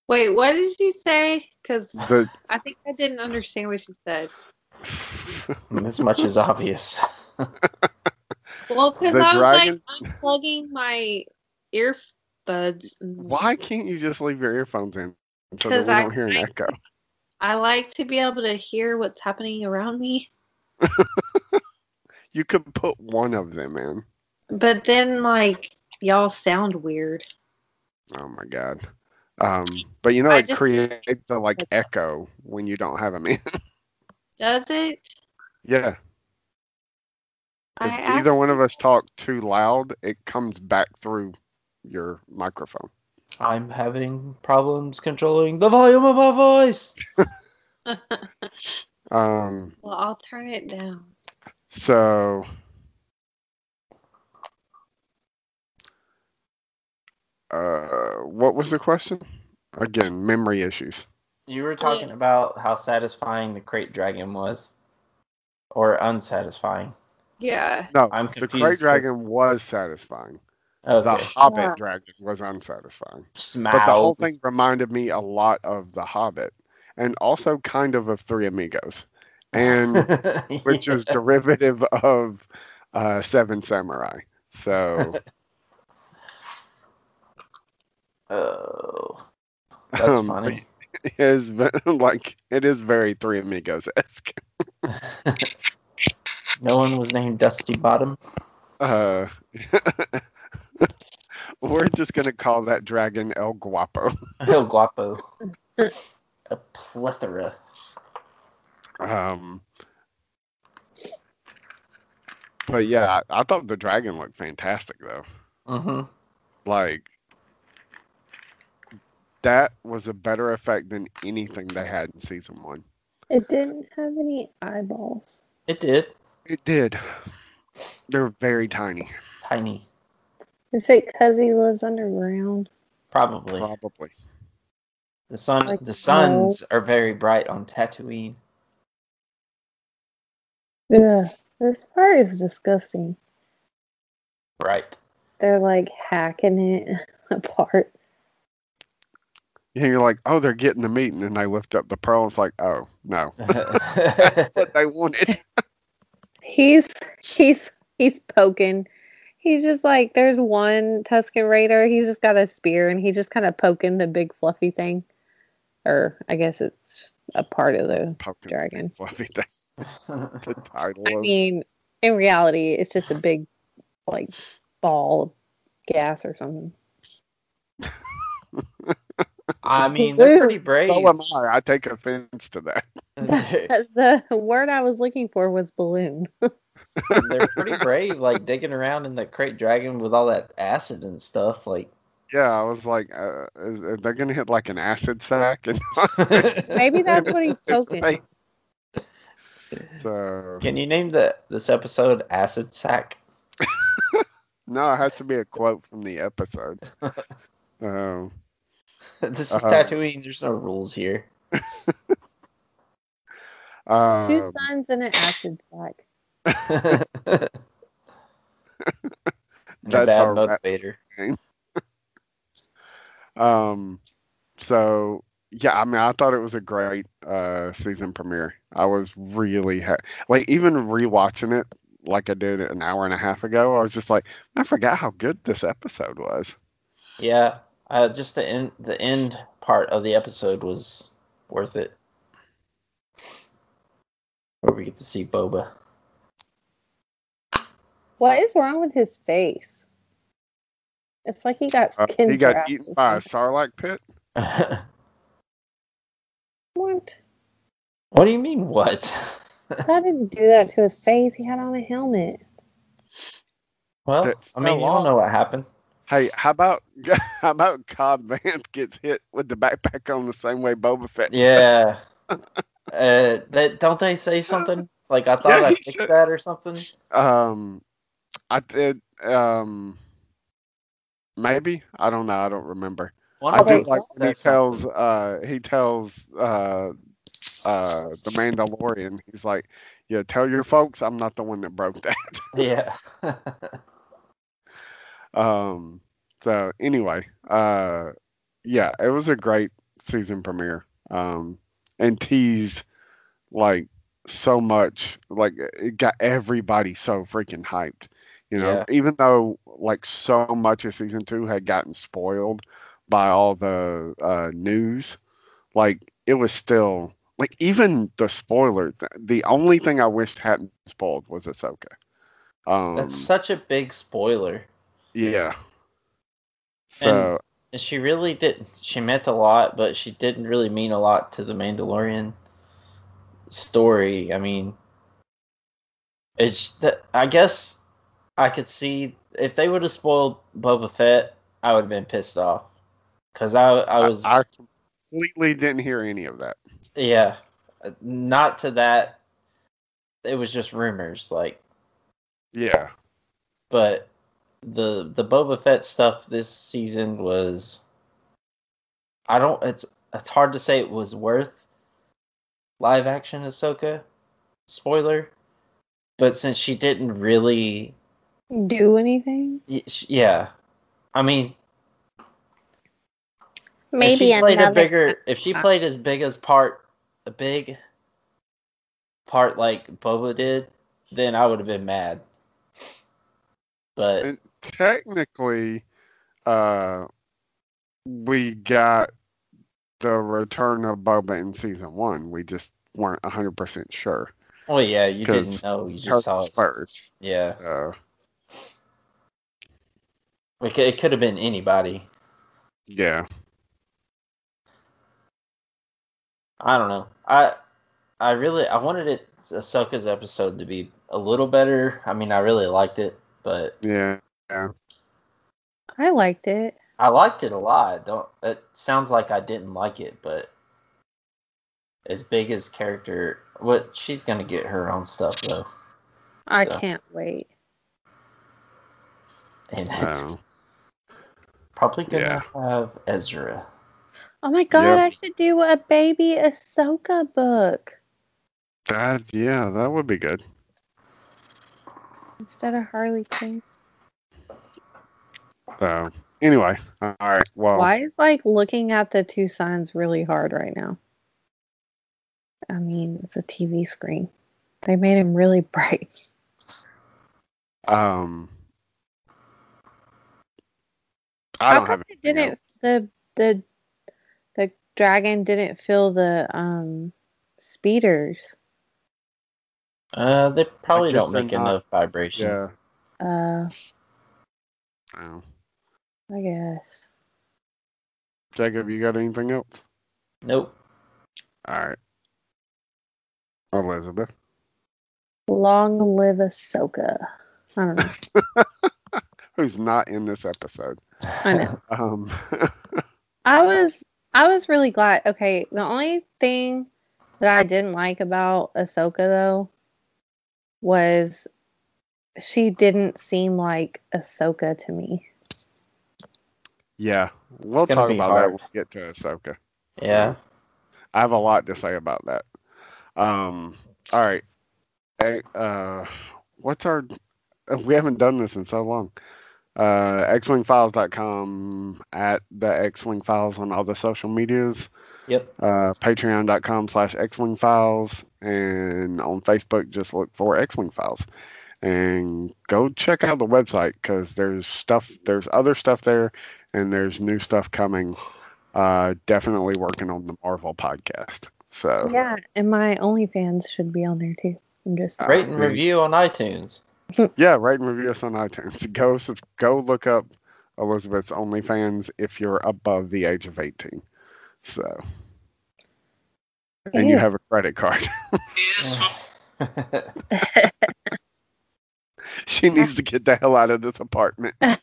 Wait, what did you say? Because The I think I didn't understand what you said. This much is obvious. Well, because I was dragon- like unplugging my earbuds. Why can't you just leave your earphones in so that we I- don't hear an I- echo? I like to be able to hear what's happening around me. You could put one of them in. But then, like, y'all sound weird. Oh my god. Um, but you know, I it just- creates a like echo when you don't have them in. Does it? yeah. I If either one of us talk too loud, it comes back through your microphone. I'm having problems controlling the volume of my voice. Um, well, I'll turn it down. so uh, what was the question? Again, memory issues. You were talking about how satisfying the krayt dragon was, or unsatisfying. Yeah. No, I'm the confused. Krayt Dragon was satisfying. The Okay. Hobbit Yeah. Dragon was unsatisfying. Smaug. But the whole thing reminded me a lot of The Hobbit, and also kind of of Three Amigos, and which is derivative of uh, Seven Samurai. So Oh, that's um, funny. It is like it is very Three Amigos esque. no one was named Dusty Bottom. Uh, we're just gonna call that dragon El Guapo. El Guapo. A plethora. Um, but yeah, I, I thought the dragon looked fantastic though. hmm Like that was a better effect than anything they had in season one. It didn't have any eyeballs. It did. It did. They're very tiny. Tiny. Is it because he lives underground? Probably. Probably. The sun Like the suns oh. are very bright on Tatooine. Yeah, this part is disgusting. Right. They're like hacking it apart. Yeah, you're like, oh, they're getting the meat, and then they lift up the pearl. It's like, oh no, That's what they wanted. He's he's he's poking. He's just like there's one Tusken Raider. He's just got a spear and he's just kind of poking the big fluffy thing, or I guess it's a part of the. Poking Dragon. big fluffy thing. The title I of mean, in reality, it's just a big like ball of gas or something. I mean, they're pretty so brave. am I. I take offense to that. the word I was looking for was balloon. They're pretty brave, like digging around in the krayt dragon with all that acid and stuff. Like, Yeah, I was like, uh, is, are they gonna hit like an acid sack? And Maybe that's what he's It's poking. like- so can you name the this episode "Acid Sack"? no, it has to be a quote from the episode. Um, this is Uh, Tatooine. There's no rules here. Two um, suns and an acid sack. That's our motivator. Um, so yeah, I mean, I thought it was a great uh season premiere. I was really ha- like even rewatching it like I did an hour and a half ago. I was just like, I forgot how good this episode was. Yeah, uh, just the end. The end part of the episode was worth it. Where we get to see Boba. What is wrong with his face? It's like he got Uh, he got eaten by a sarlacc pit. What? what do you mean? What? How did he do that to his face? He had on a helmet. well, That I mean, you fell don't know what happened. Hey, how about how about Cobb Vanth gets hit with the backpack on the same way Boba Fett? Yeah. uh, that don't they say something like I thought Yeah, I he fixed said- that or something? Um, I did. um, maybe I don't know. I don't remember. One I do like when he tells uh he tells uh uh the Mandalorian. He's like, yeah, tell your folks I'm not the one that broke that. Yeah. Um, so anyway, uh, yeah, it was a great season premiere. Um, and teased like so much, like it got everybody so freaking hyped. You know, Yeah. even though like so much of season two had gotten spoiled by all the uh, news, like it was still like even the spoiler. th- The only thing I wished hadn't spoiled was Ahsoka. Um, That's such a big spoiler. yeah. So And she really didn't. She meant a lot, but she didn't really mean a lot to the Mandalorian story. I mean, it's that. I guess I could see if they would have spoiled Boba Fett, I would have been pissed off because I I was I, I completely didn't hear any of that. yeah, not to that. It was just rumors, like, Yeah. but the the Boba Fett stuff this season was. I don't. It's it's hard to say it was worth live action Ahsoka. Spoiler, but since she didn't really, Do anything? yeah, I mean, maybe if Maybe she played another. a bigger, if she played as big as part, a big part like Boba did, then I would have been mad. But And technically, uh, we got the return of Boba in season one. We just weren't 100% sure. well, yeah, you didn't know. You just saw it. Spurs. Yeah, So, it could, it could have been anybody. yeah. I don't know. I I really I wanted it Ahsoka's episode to be a little better. I mean, I really liked it, but Yeah. yeah. I liked it. I liked it a lot. Don't it sounds like I didn't like it, but as big as character, what she's gonna get her own stuff though, I So. can't wait. and it's Um, probably gonna yeah. have Ezra. Oh my god, Yep. I should do a baby Ahsoka book that, yeah, that would be good. instead of Harley Quinn. So, anyway, all right. Well, Why is like looking at the two signs really hard right now? I mean, it's a TV screen. They made him really bright. um, I How don't come have it didn't the the the dragon didn't fill the um speeders? Uh, they probably don't make they're not- enough vibration. Yeah. Uh, Oh. I guess. Jacob, you got anything else? Nope. All right. Elizabeth. Long live Ahsoka. I don't know. who's not in this episode. I know. Um, I was I was really glad. Okay, the only thing that I didn't like about Ahsoka though was she didn't seem like Ahsoka to me. yeah, we'll talk about hard. that when we get to Ahsoka. yeah. I have a lot to say about that. Um, all right. Hey, uh, what's our? We haven't done this in so long. Uh, xwingfiles.com at the xwing files on all the social medias. Yep. Uh, Patreon.com slash xwing files and on Facebook just look for xwing files and go check out the website because there's stuff there's other stuff there and there's new stuff coming. Uh, definitely working on the Marvel podcast. So Yeah, and my OnlyFans should be on there too. I'm just Uh, Rate and review on iTunes. yeah, rate and review us on iTunes. Go go look up Elizabeth's OnlyFans if you're above the age of 18. So and you have a credit card. she needs to get the hell out of this apartment. All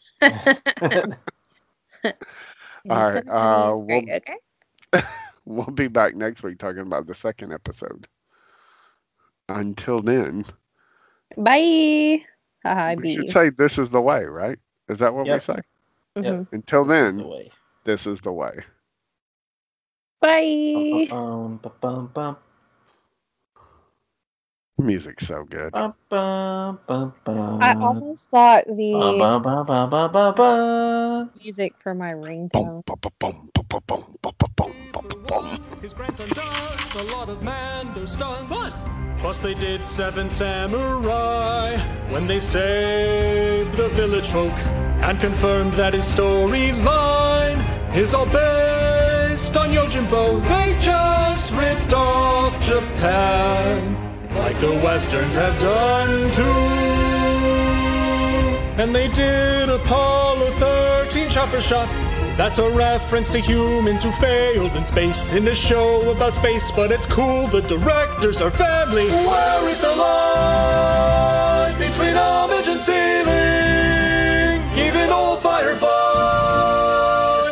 right, put it uh, on the screen, okay. We'll be back next week talking about the second episode. Until then. Bye. Haha, I we beat should say this is the way, right? Is that what we Yep. say? Mhm. Until This is then, the way. this is the way. Bye. Bum, bum, bum, bum, Music's so good. Ba, ba, ba, I almost thought the music for my ringtone. His grandson does a lot of Mando stunts. Fun! Plus they did Seven Samurai when they saved the village folk and confirmed that his storyline is all based on Yojimbo. They just ripped off Japan like the Westerns have done too. And they did Apollo 13 chopper shot. That's a reference to humans who failed in space in a show about space, but it's cool. The directors are family. Where is the line between homage and stealing? Even old Firefly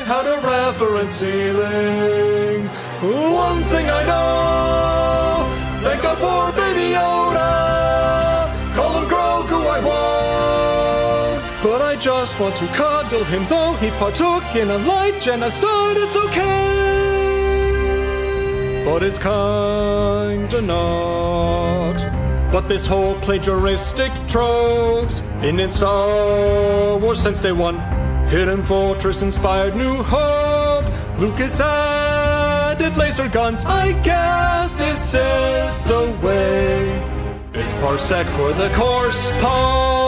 had a reference ceiling. Want to cuddle him, though he partook in a light genocide. It's okay. But it's kinda not. But this whole plagiaristic trope's been in Star Wars since day one. Hidden Fortress inspired New Hope. Lucas added laser guns. I guess this is the way. It's parsec for the course. Paul